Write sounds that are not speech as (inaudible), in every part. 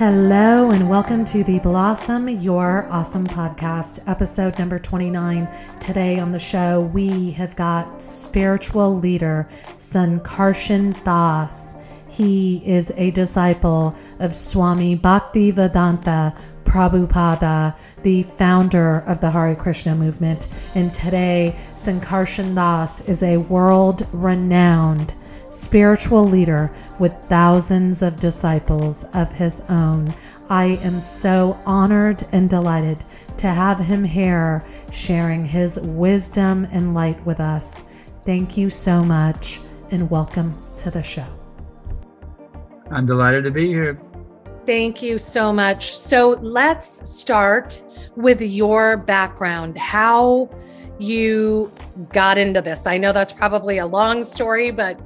Hello, and welcome to the Blossom Your Awesome podcast, episode number 29. Today on the show, we have got spiritual leader Sankarshan Das. He is a disciple of Swami Bhaktivedanta Prabhupada, the founder of the Hare Krishna movement. And today, Sankarshan Das is a world renowned spiritual leader with thousands of disciples of his own. I am so honored and delighted to have him here sharing his wisdom and light with us. Thank you so much and welcome to the show. I'm delighted to be here. Thank you so much. So let's start with your background, how you got into this. I know that's probably a long story, but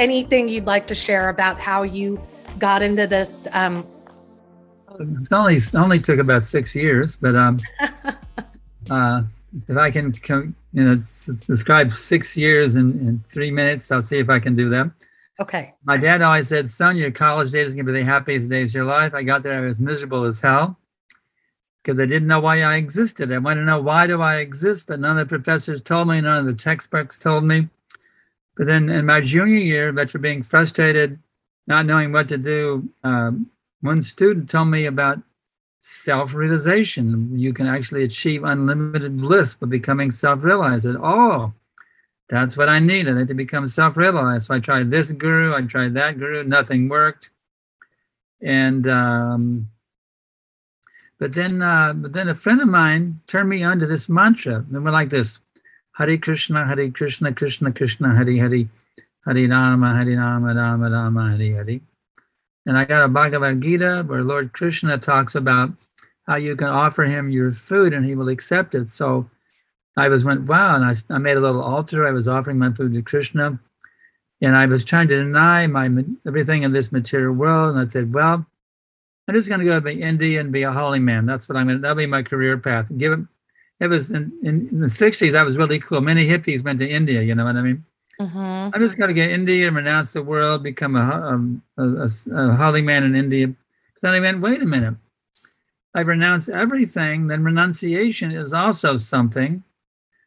anything you'd like to share about how you got into this? Um, it only only took about six years, but um, (laughs) uh, if I can, you know, describe six years in, in three minutes, I'll see if I can do that. Okay. My dad always said, "Son, your college days are going to be the happiest days of your life." I got there, I was miserable as hell because I didn't know why I existed. I wanted to know why do I exist, but none of the professors told me, none of the textbooks told me. But then in my junior year, after being frustrated, not knowing what to do, um, one student told me about self realization. You can actually achieve unlimited bliss by becoming self realized. Oh, that's what I needed. I need to become self realized. So I tried this guru, I tried that guru, nothing worked. And, um, but then, uh, but then a friend of mine turned me on to this mantra. And we're like this Hare Krishna, Hare Krishna, Krishna Krishna, Hare Hare, Hare Rama, Hare Rama, Rama Rama, Hare Hare. And I got a Bhagavad Gita where Lord Krishna talks about how you can offer him your food and he will accept it. So I was went, wow, and I, I made a little altar. I was offering my food to Krishna. And I was trying to deny my everything in this material world. And I said, well, I'm just going to go to India and be a holy man. That's what I'm going to, that'll be my career path. Give it, it was in, in, in, the 60s that was really cool. Many hippies went to india you know what i mean? Mm-hmm. so i'm just going to get india and renounce the world become a, um, a, a, a holy man in india. Then i went wait a minute. I renounce everything then renunciation is also something.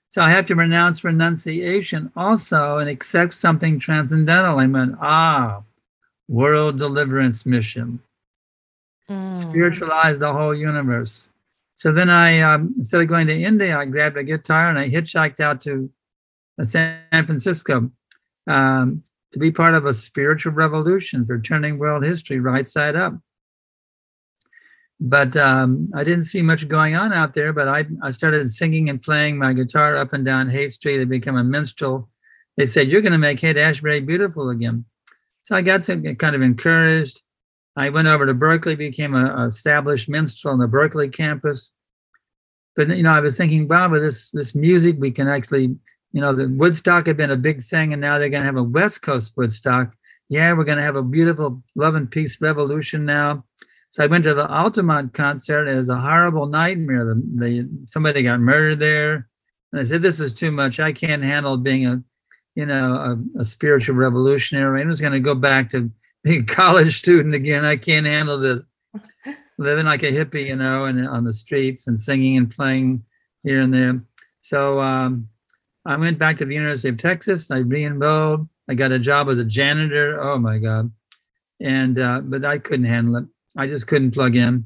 So i have to renounce renunciation also and accept something transcendental. I went ah world deliverance mission. Mm. spiritualize the whole universe so then I, um, instead of going to India, I grabbed a guitar and I hitchhiked out to uh, San Francisco um, to be part of a spiritual revolution for turning world history right side up. But um, I didn't see much going on out there. But I, I started singing and playing my guitar up and down Haight Street and become a minstrel. They said, You're going to make Haight Ashbury beautiful again. So I got some, kind of encouraged. I went over to Berkeley, became a, established minstrel on the Berkeley campus. But you know, I was thinking, with this this music, we can actually, you know, the Woodstock had been a big thing, and now they're going to have a West Coast Woodstock. Yeah, we're going to have a beautiful love and peace revolution now. So I went to the Altamont concert. It was a horrible nightmare. The, the somebody got murdered there, and I said, "This is too much. I can't handle being a, you know, a, a spiritual revolutionary." I was going to go back to (laughs) college student again. I can't handle this. Living like a hippie, you know, and on the streets and singing and playing here and there. So um, I went back to the University of Texas. I re-enrolled. I got a job as a janitor. Oh my God. And, uh, but I couldn't handle it. I just couldn't plug in.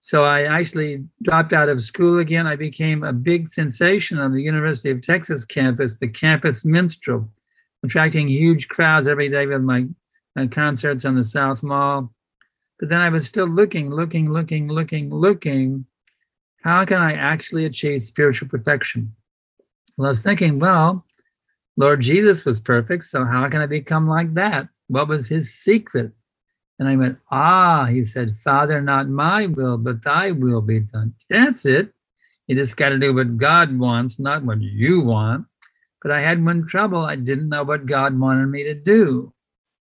So I actually dropped out of school again. I became a big sensation on the University of Texas campus, the campus minstrel, attracting huge crowds every day with my concerts on the South Mall. But then I was still looking, looking, looking, looking, looking. How can I actually achieve spiritual perfection? Well, I was thinking, well, Lord Jesus was perfect, so how can I become like that? What was his secret? And I went, ah, he said, Father, not my will, but thy will be done. That's it. You just got to do what God wants, not what you want. But I had one trouble. I didn't know what God wanted me to do.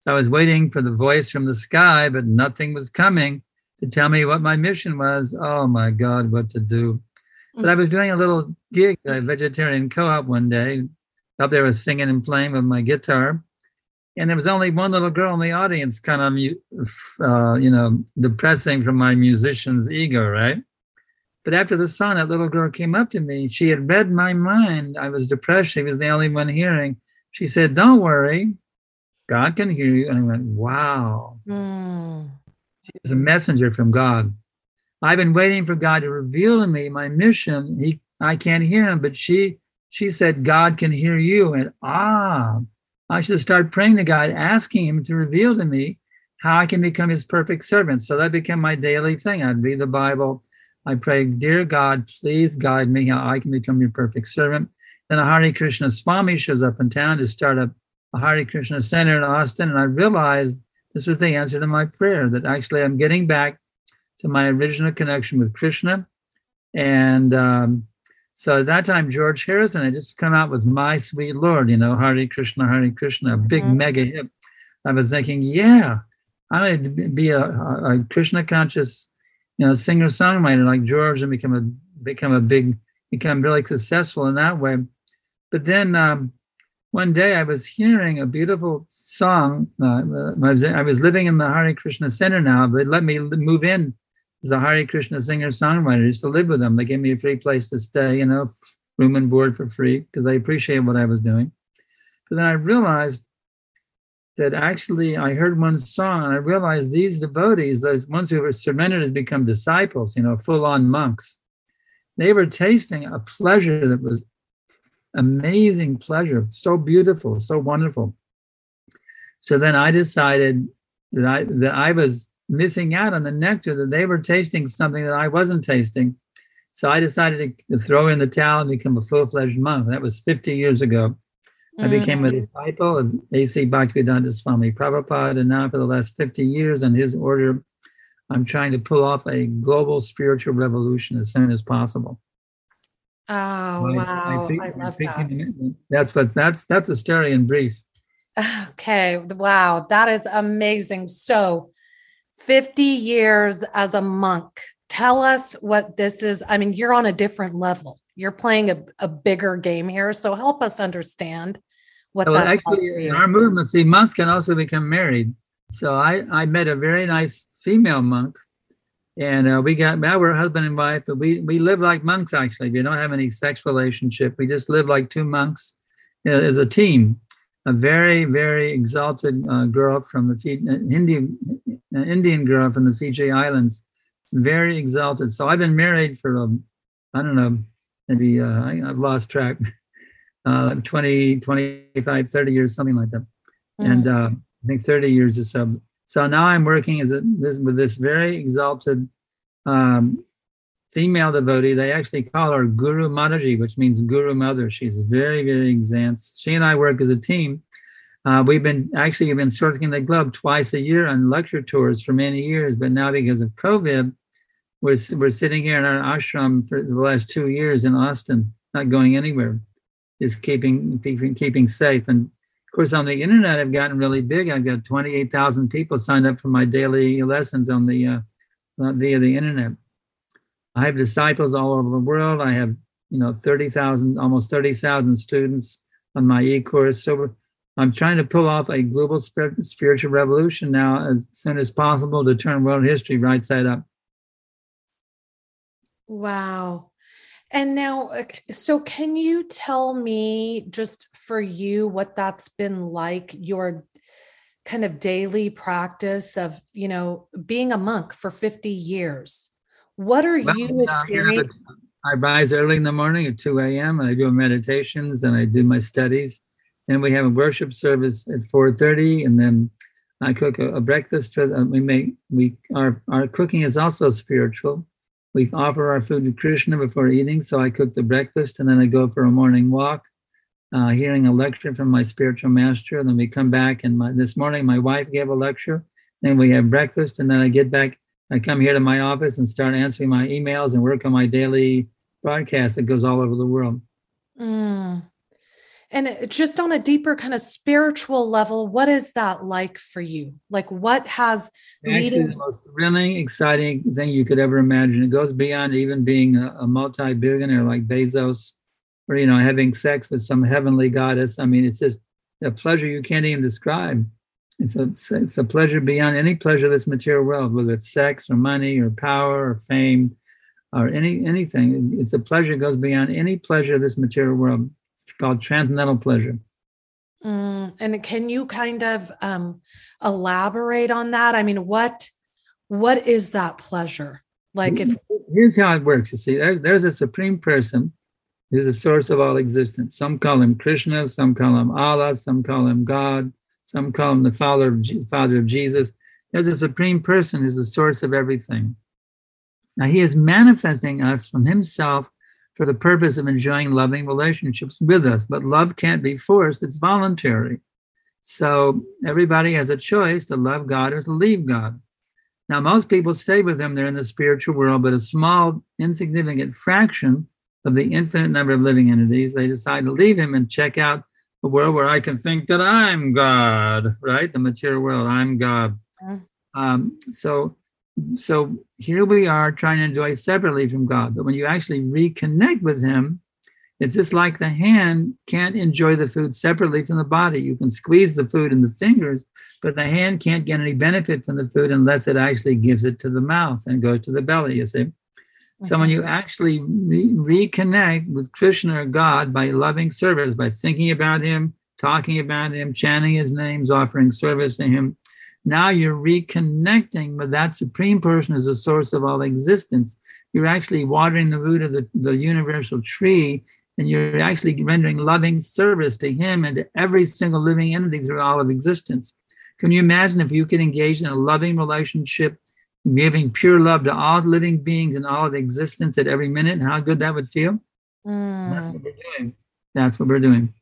So I was waiting for the voice from the sky, but nothing was coming to tell me what my mission was. Oh my God, what to do. But I was doing a little gig, at a vegetarian co op one day. Up there was singing and playing with my guitar. and there was only one little girl in the audience, kind of, uh, you know, depressing from my musician's ego, right? But after the song, that little girl came up to me. She had read my mind. I was depressed. She was the only one hearing. She said, Don't worry, God can hear you. And I went, Wow. Mm. She was a messenger from God. I've been waiting for God to reveal to me my mission. He, I can't hear him, but she, she said, God can hear you. And ah, I should start praying to God, asking Him to reveal to me how I can become His perfect servant. So that became my daily thing. I'd read the Bible. I pray, Dear God, please guide me how I can become your perfect servant. Then a Hare Krishna Swami shows up in town to start up a Hare Krishna center in Austin. And I realized this was the answer to my prayer that actually I'm getting back to my original connection with Krishna. And um, so at that time, George Harrison had just come out with My Sweet Lord, you know, Hare Krishna, Hare Krishna, a big mm-hmm. mega hit. I was thinking, yeah, I'm going to be a, a Krishna conscious, you know, singer songwriter like George and become a become a big, become really successful in that way. But then um, one day I was hearing a beautiful song. Uh, I, was, I was living in the Hare Krishna Center now. They let me move in as a Hare Krishna singer songwriter. I used to live with them. They gave me a free place to stay, you know, room and board for free because they appreciated what I was doing. But then I realized that actually I heard one song and I realized these devotees, those ones who were surrendered has become disciples, you know, full on monks, they were tasting a pleasure that was amazing pleasure, so beautiful, so wonderful. So then I decided that I that I was missing out on the nectar that they were tasting something that I wasn't tasting. So I decided to, to throw in the towel and become a full-fledged monk. That was 50 years ago. Mm. I became a disciple of A.C. Bhaktivedanta Swami Prabhupada, and now for the last 50 years, on his order, I'm trying to pull off a global spiritual revolution as soon as possible. Oh wow! I, I, I love that. That's what that's that's a story in brief. Okay, wow, that is amazing. So, 50 years as a monk. Tell us what this is. I mean, you're on a different level. You're playing a, a bigger game here. So help us understand what well, actually in our movement, see, monks can also become married. So I, I met a very nice female monk and uh, we got now we're husband and wife, but we we live like monks actually. We don't have any sex relationship. We just live like two monks uh, as a team a very, very exalted uh, girl from the Fiji, uh, Indian, uh, Indian girl from the Fiji Islands, very exalted. So I've been married for, um, I don't know, maybe uh, I, have lost track, (laughs) uh, 20, 25, 30 years, something like that. Mm. And uh, I think 30 years or so. So now I'm working as a, this, with this very exalted um, female devotee. They actually call her Guru Mataji, which means Guru Mother. She's very, very advanced. She and I work as a team. Uh, we've been actually we've been circling the globe twice a year on lecture tours for many years, but now because of COVID, we're, we're sitting here in our ashram for the last two years in Austin, not going anywhere, just keeping keeping, keeping safe. And of course, on the internet, I've gotten really big. I've got 28,000 people signed up for my daily lessons on the uh, via the internet. I have disciples all over the world. I have, you know, 30,000, almost 30,000 students on my e-course. So I'm trying to pull off a global spiritual revolution now as soon as possible to turn world history right side up. Wow. And now, uh, so can you tell me just for you what that's been like, your kind of daily practice of, you know, being a monk for 50 years? What are well, you experiencing? I rise early in the morning at 2 a.m. and I do meditations and I do my studies. Then we have a worship service at 4:30, and then I cook a, a breakfast for them. We make we our our cooking is also spiritual. We offer our food to Krishna before eating, so I cook the breakfast and then I go for a morning walk, uh, hearing a lecture from my spiritual master. Then we come back, and my, this morning my wife gave a lecture. Then we have breakfast, and then I get back I come here to my office and start answering my emails and work on my daily broadcast that goes all over the world. Mm. And just on a deeper kind of spiritual level, what is that like for you? Like what has Actually, the most thrilling, exciting thing you could ever imagine. It goes beyond even being a, a multi-billionaire like Bezos, or you know, having sex with some heavenly goddess. I mean, it's just a pleasure you can't even describe. It's a it's a pleasure beyond any pleasure of this material world, whether it's sex or money or power or fame or any anything. It's a pleasure that goes beyond any pleasure of this material world. Called transcendental pleasure. Mm, and can you kind of um, elaborate on that? I mean, what what is that pleasure? Like if here's how it works. You see, there's there's a supreme person who's the source of all existence. Some call him Krishna, some call him Allah, some call him God, some call him the Father of, Father of Jesus. There's a supreme person who's the source of everything. Now he is manifesting us from himself for the purpose of enjoying loving relationships with us. But love can't be forced, it's voluntary. So everybody has a choice to love God or to leave God. Now, most people stay with him, they're in the spiritual world, but a small, insignificant fraction of the infinite number of living entities, they decide to leave him and check out a world where I can think that I'm God, right? The material world, I'm God. Um, so, so here we are trying to enjoy separately from God. But when you actually reconnect with Him, it's just like the hand can't enjoy the food separately from the body. You can squeeze the food in the fingers, but the hand can't get any benefit from the food unless it actually gives it to the mouth and goes to the belly, you see. So when you actually re- reconnect with Krishna or God by loving service, by thinking about Him, talking about Him, chanting His names, offering service to Him, now you're reconnecting with that Supreme Person as the source of all existence. You're actually watering the root of the, the universal tree, and you're actually rendering loving service to Him and to every single living entity through all of existence. Can you imagine if you could engage in a loving relationship giving pure love to all living beings and all of existence at every minute, how good that would feel. Mm. That's what we're doing. That's what we're doing.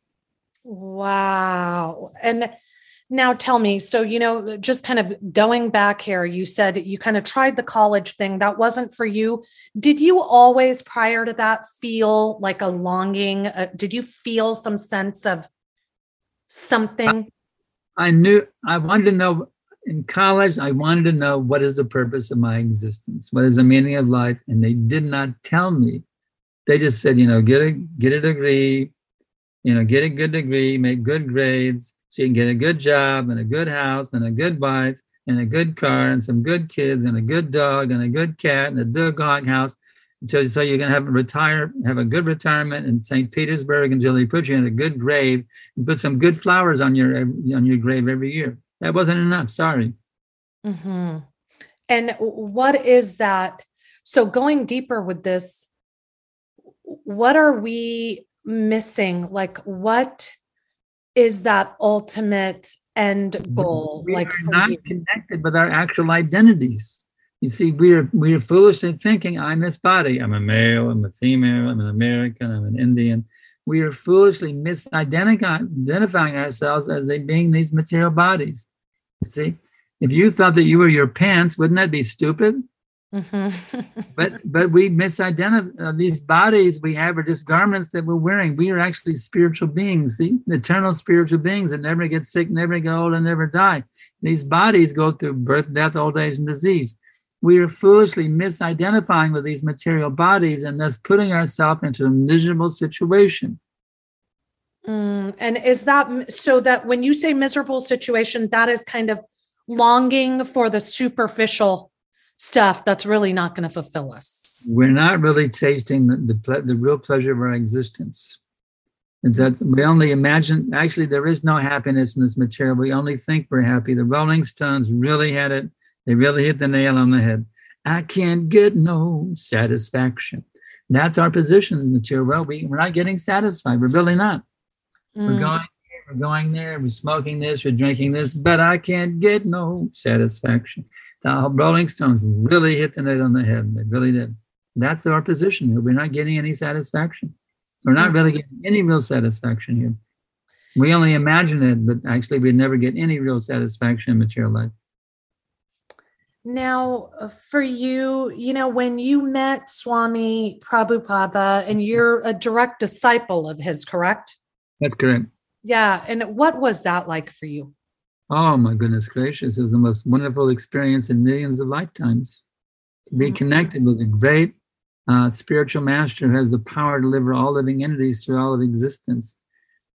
Wow. And now tell me, so, you know, just kind of going back here, you said you kind of tried the college thing. That wasn't for you. Did you always, prior to that, feel like a longing? Uh, did you feel some sense of something? I, I knew I wanted to know in college, I wanted to know what is the purpose of my existence? What is the meaning of life? And they did not tell me. They just said, you know, get a get a degree, you know, get a good degree, make good grades, so you can get a good job and a good house and a good wife and a good car and some good kids and a good dog and a good cat and a good dog house until so you can have a retire have a good retirement in St. Petersburg until they put you in a good grave and put some good flowers on your on your grave every year. That wasn't enough. Sorry. Mm-hmm. And what is that? So, going deeper with this, what are we missing? Like, what is that ultimate end goal? We like, are not you? connected with our actual identities. You see, we are we are foolishly thinking, I'm this body. I'm a male. I'm a female. I'm an American. I'm an Indian we are foolishly misidentifying ourselves as they being these material bodies. See, if you thought that you were your pants, wouldn't that be stupid? Mm-hmm. but but we misidentify uh, these bodies we have are just garments that we're wearing. We are actually spiritual beings, the, the eternal spiritual beings that never get sick, never get old, and never die. These bodies go through birth, death, old age, and disease. We are foolishly misidentifying with these material bodies and thus putting ourselves into a miserable situation. Mm, and is that so that when you say miserable situation, that is kind of longing for the superficial stuff that's really not going to fulfill us? We're not really tasting the, the, the real pleasure of our existence. And that we only imagine, actually, there is no happiness in this material. We only think we're happy. The Rolling Stones really had it. They really hit the nail on the head. I can't get no satisfaction. That's our position in the material world. We, we're not getting satisfied. We're really not. Mm. We're going here, we're going there, we're smoking this, we're drinking this, but I can't get no satisfaction. The Rolling Stones really hit the nail on the head. They really did. That's our position here. We're not getting any satisfaction. We're not mm. really getting any real satisfaction here. We only imagine it, but actually we never get any real satisfaction in material life. Now, uh, for you, you know, when you met Swami Prabhupada and you're a direct disciple of his, correct? That's correct. Yeah. And what was that like for you? Oh, my goodness gracious. It was the most wonderful experience in millions of lifetimes. To be mm-hmm. connected with a great uh, spiritual master who has the power to deliver all living entities through all of existence.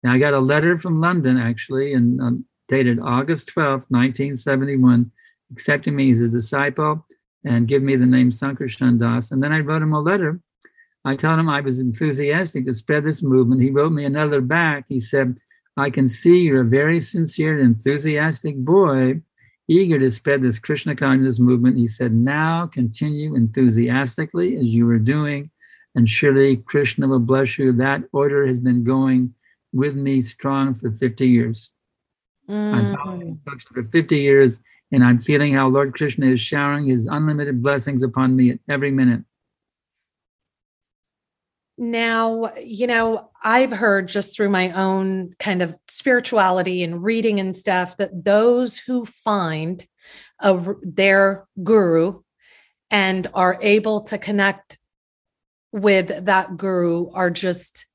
And I got a letter from London actually, and um, dated August 12th, 1971, accepting me as a disciple and giving me the name Sankarshan Das. And then I wrote him a letter. I told him I was enthusiastic to spread this movement. He wrote me another back. He said, I can see you're a very sincere and enthusiastic boy, eager to spread this Krishna consciousness movement. He said, now continue enthusiastically as you were doing, and surely Krishna will bless you. That order has been going with me strong for 50 years. I'm mm-hmm. for 50 years, and I'm feeling how Lord Krishna is showering his unlimited blessings upon me at every minute. Now, you know, I've heard just through my own kind of spirituality and reading and stuff that those who find a, their guru and are able to connect with that guru are just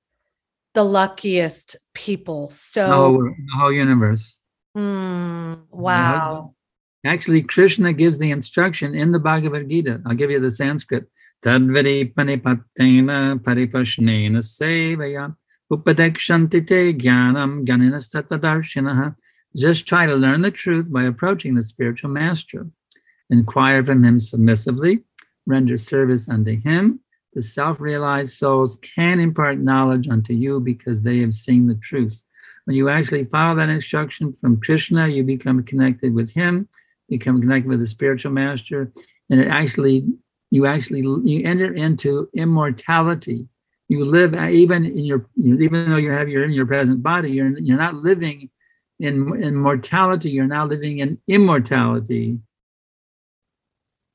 the luckiest people. So, The whole, the whole universe. mm, wow. Actually, Krishna gives the instruction in the Bhagavad Gita. I'll give you the Sanskrit. Te jnanam. Just try to learn the truth by approaching the spiritual master. Inquire from him submissively, render service unto him. The self-realized souls can impart knowledge unto you because they have seen the truth. When you actually follow that instruction from Krishna, you become connected with him, become connected with the spiritual master, and it actually you actually you enter into immortality. You live uh, even in your even though you have your in your present body, you're you're not living in in mortality. You're now living in immortality.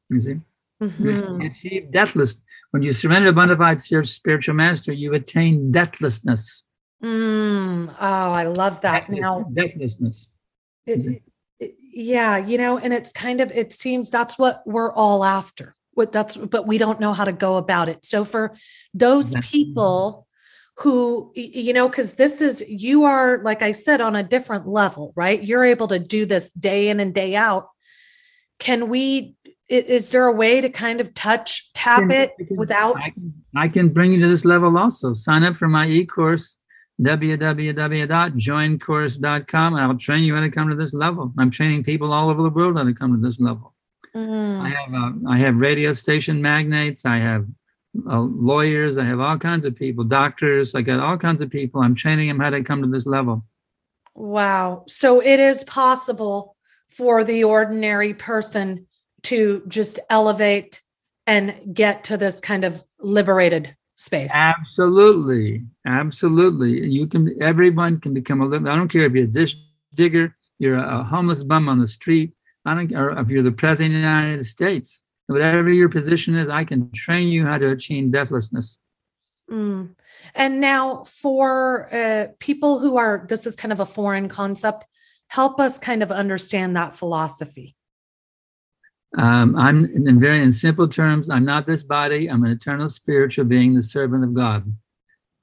You see, you Mhm. achieve deathless. When you surrender to bona fide your spiritual master, you attain deathlessness. Mm, oh, I love that. Now, deathlessness. it- it- yeah, you know, and it's kind of, it seems that's what we're all after. What that's, but we don't know how to go about it. So for those people who, you know, because this is, you are, like I said, on a different level, right? You're able to do this day in and day out. Can we, is there a way to kind of touch, tap can- it can- without? I can, I can bring you to this level also. Sign up for my e-course, www.joincourse.com, and I'll train you how to come to this level. I'm training people all over the world how to come to this level. I Mm, have uh, I have radio station magnates. I have uh, lawyers. I have all kinds of people, doctors. I got all kinds of people. I'm training them how to come to this level. Wow. So it is possible for the ordinary person to just elevate and get to this kind of liberated space. Absolutely, absolutely. You can. Everyone can become a. I don't care if you're a dish digger, you're a, a homeless bum on the street. I don't. Or if you're the president of the United States, whatever your position is, I can train you how to achieve deathlessness. Mm. And now, for uh, people who are, this is kind of a foreign concept, help us kind of understand that philosophy. Um, I'm in very in simple terms. I'm not this body. I'm an eternal spiritual being, the servant of God.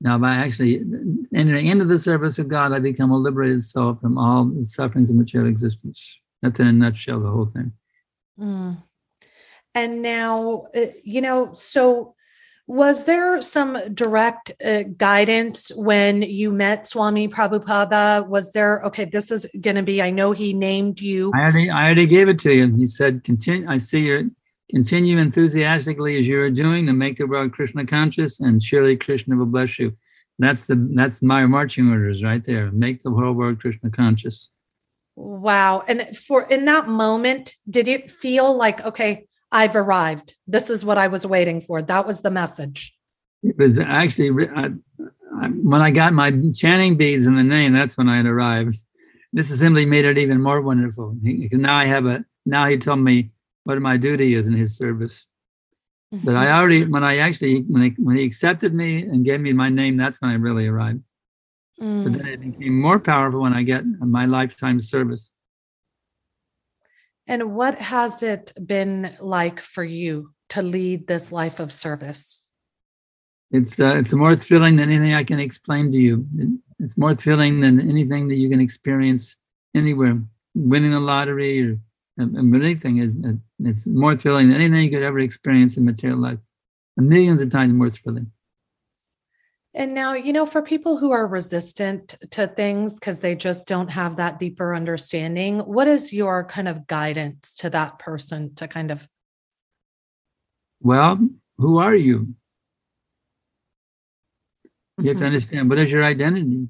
Now, by actually entering into the service of God, I become a liberated soul from all the sufferings of material existence. That's in a nutshell the whole thing. Mm. And now, uh, you know, so was there some direct uh, guidance when you met Swami Prabhupada? Was there, okay, this is going to be, I know he named you. I already, I already gave it to you. He said, "Continue." I see you continue enthusiastically as you are doing to make the world Krishna conscious, and surely Krishna will bless you. That's the that's my marching orders right there. Make the whole world Krishna conscious. Wow. And for in that moment, did it feel like, okay, I've arrived? This is what I was waiting for. That was the message. It was actually I, I, when I got my chanting beads in the name. That's when I had arrived. This has simply made it even more wonderful. He, now I have a. Now he told me what my duty is in his service. But I mm-hmm. already, when I actually, when he, when he accepted me and gave me my name, that's when I really arrived. But Mm. then it became more powerful when I get my lifetime service. And what has it been like for you to lead this life of service? It's uh, it's more thrilling than anything I can explain to you. It, it's more thrilling than anything that you can experience anywhere. Winning the lottery or and, and anything is uh, it's more thrilling than anything you could ever experience in material life. A millions of times more thrilling. And now, you know, for people who are resistant to things because they just don't have that deeper understanding, what is your kind of guidance to that person to kind of? Well, who are you? You have to Mhm. understand what is your identity?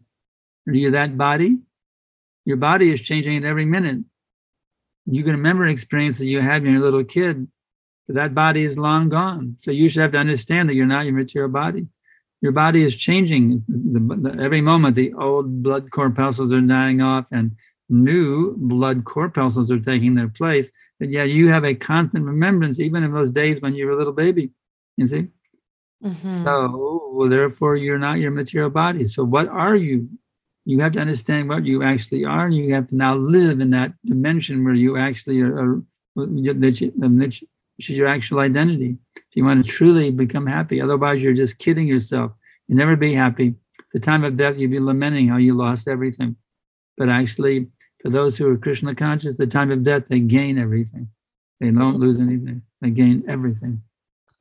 Are you that body? Your body is changing at every minute. You can remember experiences you had when you were a little kid, but that body is long gone. So you should have to understand that you're not your material body. Your body is changing. The, the- every moment, the old blood corpuscles are dying off and new blood corpuscles are taking their place. But yeah, you have a constant remembrance, even in those days when you were a little baby. You see? Mhm. So, well, therefore, you're not your material body. So, what are you? You have to understand what you actually are, and you have to now live in that dimension where you actually are, are that you- that you- which is your actual identity. If you want to truly become happy, otherwise, you're just kidding yourself. You'll never be happy. The time of death, you'd be lamenting how you lost everything. But actually, for those who are Krishna conscious, the time of death, they gain everything. They don't lose anything. They gain everything.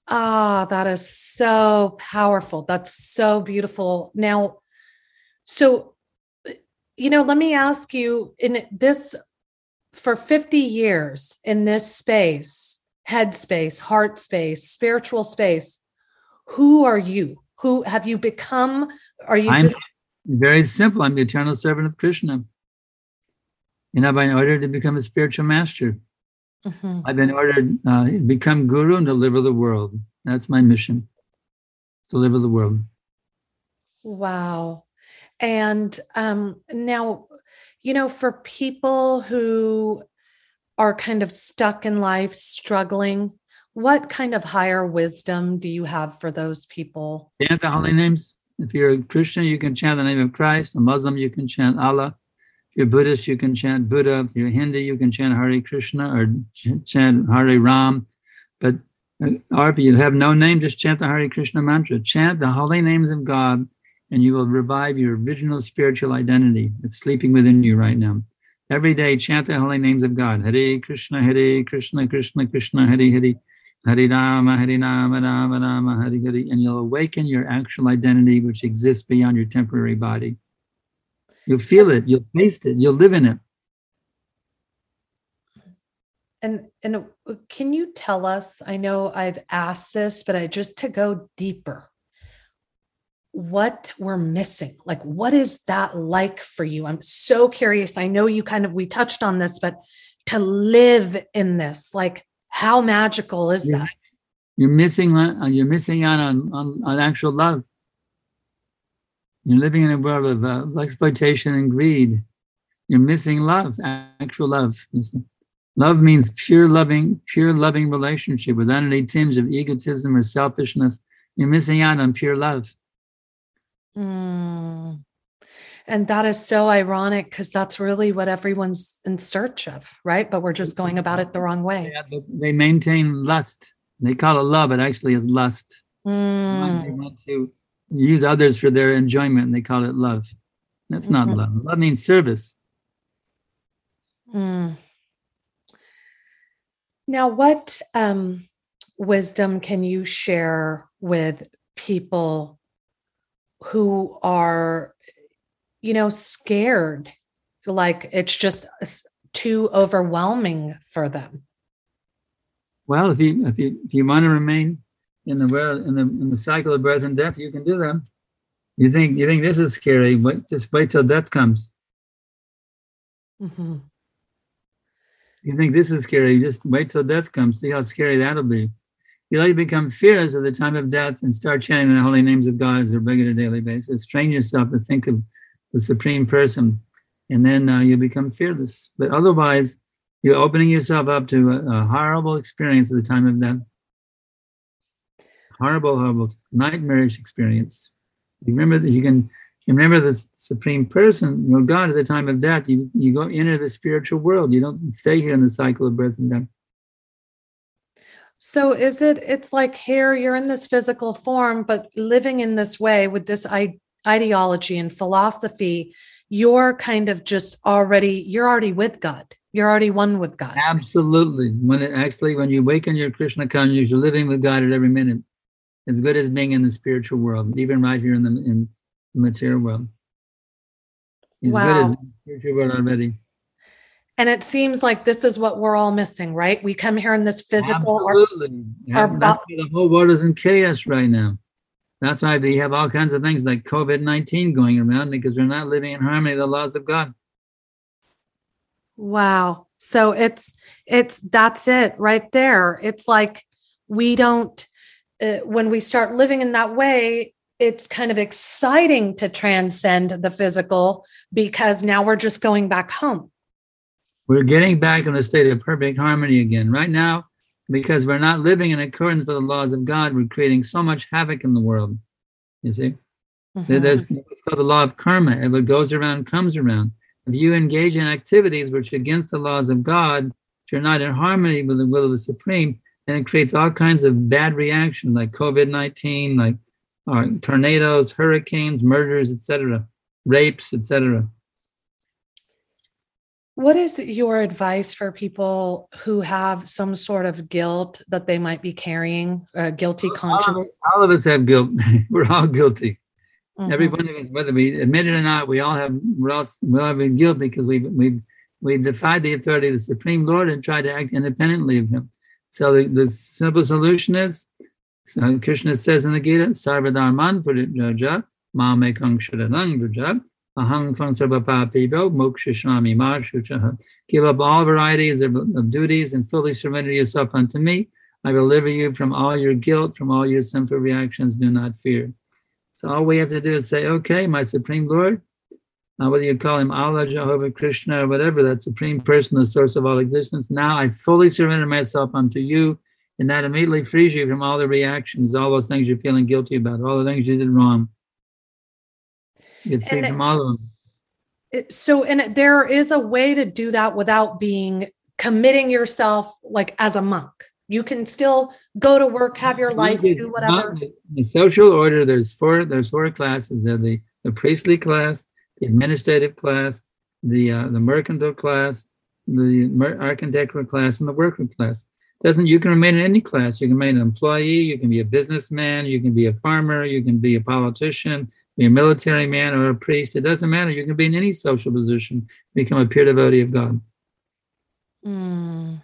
Ah, that is so powerful. That's so beautiful. Now, so, you know, let me ask you in this for 50 years in this space, head space, heart space, spiritual space, who are you? Who have you become? Are you I'm just very simple. I'm the eternal servant of Krishna. And I've been ordered to become a spiritual master. Mhm. I've been ordered uh, become guru and deliver the world. That's my mission. Deliver the world. Wow. And um, now, you know, for people who are kind of stuck in life, struggling, what kind of higher wisdom do you have for those people? Chant the holy names. If you're a Christian, you can chant the name of Christ. A Muslim, you can chant Allah. If you're Buddhist, you can chant Buddha. If you're Hindu, you can chant Hare Krishna or ch- chant Hare Ram. But uh, or if you have no name, just chant the Hare Krishna mantra. Chant the holy names of God, and you will revive your original spiritual identity that's sleeping within you right now. Every day, chant the holy names of God. Hare Krishna, Hare Krishna, Krishna Krishna, Hare Hare. Hare Rama, Hare Rama, Rama Rama, Hare Hare, and you'll awaken your actual identity, which exists beyond your temporary body. You'll feel it, you'll taste it, you'll live in it. And and uh, can you tell us? I know I've asked this, but I just to go deeper. What we're missing? Like, what is that like for you? I'm so curious. I know you kind of we touched on this, but to live in this, like, how magical is that? You're missing on, you're missing out on, on, on actual love. You're living in a world of uh, exploitation and greed. You're missing love, actual love. Love means pure loving, pure loving relationship without any tinge of egotism or selfishness. You're missing out on pure love. Mm. And that is so ironic because that's really what everyone's in search of, right? But we're just going about it the wrong way. Yeah, but they maintain lust. They call it love, but actually it's lust. They Mm. want to use others for their enjoyment, and they call it love. That's not Mhm. love. Love means service. Mm. Now, what um, wisdom can you share with people who are, you know, scared? Like it's just too overwhelming for them. Well, if you if you if you want to remain in the world in the in the cycle of birth and death, you can do that. You think you think this is scary? Wait, just wait till death comes. Mhm. You think this is scary? Just wait till death comes. See how scary that'll be. You let you become fearless at the time of death and start chanting the holy names of God as a regular daily basis. Train yourself to think of the supreme person, and then uh, you become fearless. But otherwise, you're opening yourself up to a, a horrible experience at the time of death. Horrible, horrible, nightmarish experience. You remember that you can you remember the supreme person, your God at the time of death, you, you go enter the spiritual world. You don't stay here in the cycle of birth and death. So is it it's like here you're in this physical form but living in this way with this ideology and philosophy you're kind of just already you're already with God. You're already one with God. Absolutely. When it actually when you awaken your Krishna consciousness, you're living with God at every minute. as good as being in the spiritual world, even right here in the in the material world. As Wow. good as the spiritual world already. And it seems like this is what we're all missing, right? We come here in this physical Absolutely. our Yeah, why the whole world is in chaos right now. That's why they have all kinds of things like COVID 19 going around because we're not living in harmony with the laws of God. Wow. So it's it's that's it right there. It's like we don't uh, when we start living in that way, it's kind of exciting to transcend the physical because now we're just going back home. We're getting back in a state of perfect harmony again. Right now, because we're not living in accordance with the laws of God, we're creating so much havoc in the world. You see? Mhm. There's what's called the law of karma. And what goes around comes around. If you engage in activities which are against the laws of God, which are not in harmony with the will of the Supreme, and it creates all kinds of bad reactions like COVID 19, like uh, tornadoes, hurricanes, murders, etc., rapes, etc. What is your advice for people who have some sort of guilt that they might be carrying, a guilty All of, conscience? all of us have guilt. (laughs) We're all guilty. Mhm. Every one of us, whether we admit it or not, we all have we all, we all have been guilty because we've we've we've defied the authority of the Supreme Lord and tried to act independently of Him. So the, the simple solution is, so Krishna says in the Gita, Sarvadharman Purijaja, Mamekang Sharanang Vraja, Ahang Tvang Mokshishami Ma Shuchaha. Give up all varieties of, of duties and fully surrender yourself unto me. I deliver you from all your guilt, from all your sinful reactions. Do not fear. So all we have to do is say, okay, my Supreme Lord, uh, whether you call him Allah, Jehovah, Krishna, or whatever, that Supreme Person, the source of all existence, now I fully surrender myself unto you. And that immediately frees you from all the reactions, all those things you're feeling guilty about, all the things you did wrong. You get free And it- all of them. It- so and there is a way to do that without being committing yourself like as a monk you can still go to work have your life do whatever In the social order, there's four. There's four classes. There's the the priestly class, the administrative class, the uh, the mercantile class, the mer- architectural class, and the worker class. Doesn't you can remain in any class. You can remain an employee. You can be a businessman. You can be a farmer. You can be a politician. A military man or a priest. It doesn't matter. You can be in any social position. Become a pure devotee of God. Mm.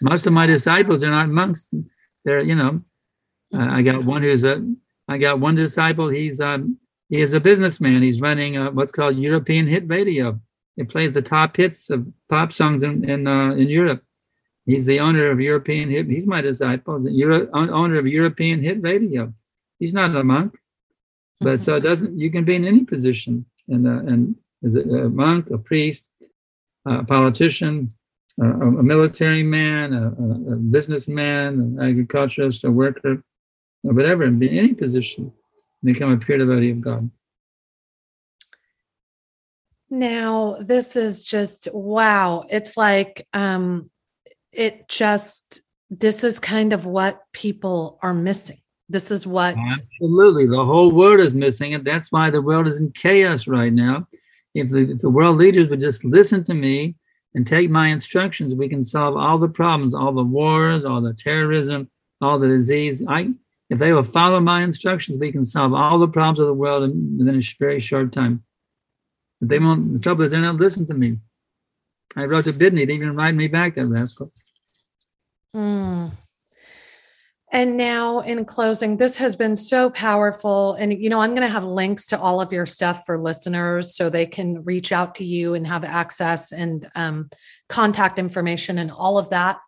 Most of my disciples are not monks. They're, you know, uh, I got one who's a, I got one disciple. He's um, he is a businessman. He's running uh, what's called European hit radio. He plays the top hits of pop songs in in, uh, in Europe. He's the owner of European hit. He's my disciple. The Euro, owner of European hit radio. He's not a monk, but so it doesn't. You can be in any position, and and as a, a monk, a priest, a politician, a, a military man, a, a, businessman, an agriculturist, a worker, or whatever, and be in any position, become a pure devotee of God. Now, this is just wow. It's like um it just this is kind of what people are missing. This is what Absolutely, the whole world is missing it. That's why the world is in chaos right now. If the, if the world leaders would just listen to me and take my instructions, we can solve all the problems, all the wars, all the terrorism, all the disease. I, if they will follow my instructions, we can solve all the problems of the world in, within a very short time. But they won't. The trouble is, they're not listening to me. I wrote to Bidney to even write me back that rascal. Mm. And now, in closing, this has been so powerful. And, you know, I'm going to have links to all of your stuff for listeners so they can reach out to you and have access and um, contact information and all of that.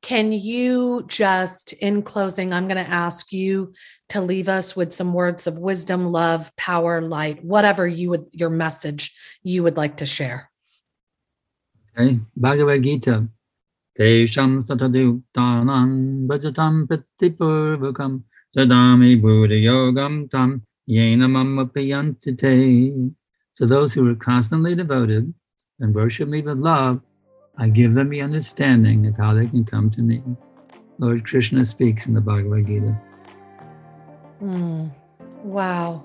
Can you just, in closing, I'm going to ask you to leave us with some words of wisdom, love, power, light, whatever you would, your message you would like to share. Okay, Bhagavad Gita. Sataduktanam bhajatam pratipurvakam sadami buddha yogam tam yena mama piyantite. To those who are constantly devoted and worship me with love, I give them the understanding of how they can come to me. Lord Krishna speaks in the Bhagavad Gita. Mm, wow.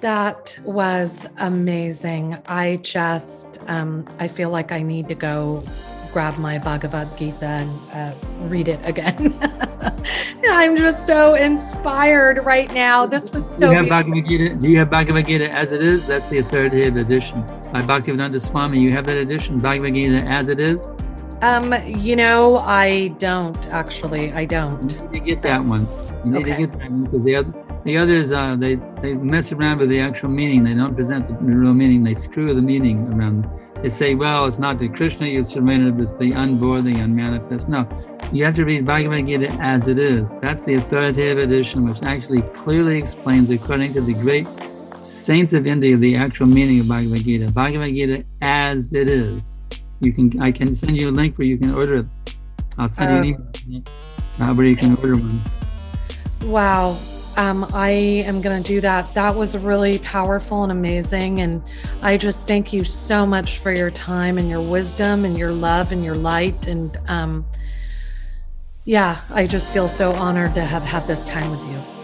That was amazing. I just, um, I feel like I need to go grab my Bhagavad Gita and uh, read it again. (laughs) I'm just so inspired right now. This was so. Do you have Bhagavad Gita? Do you have Bhagavad Gita as it is? That's the authoritative edition by Bhaktivedanta Swami. You have that edition, Bhagavad Gita as it is. Um, you know, I don't actually. I don't. You need to get that one. You need okay. to get that one because the other, the others, uh, they they mess around with the actual meaning. They don't present the real meaning. They screw the meaning around. They say, well, it's not the Krishna you surrender, but it's the unborn, the unmanifest. No, you have to read Bhagavad Gita as it is. That's the authoritative edition, which actually clearly explains, according to the great saints of India, the actual meaning of Bhagavad Gita. Bhagavad Gita as it is. You can, I can send you a link where you can order it. I'll send you an oh. email where you can order one. Wow. Um, I am going to do that. That was really powerful and amazing. And I just thank you so much for your time and your wisdom and your love and your light. And um, yeah, I just feel so honored to have had this time with you.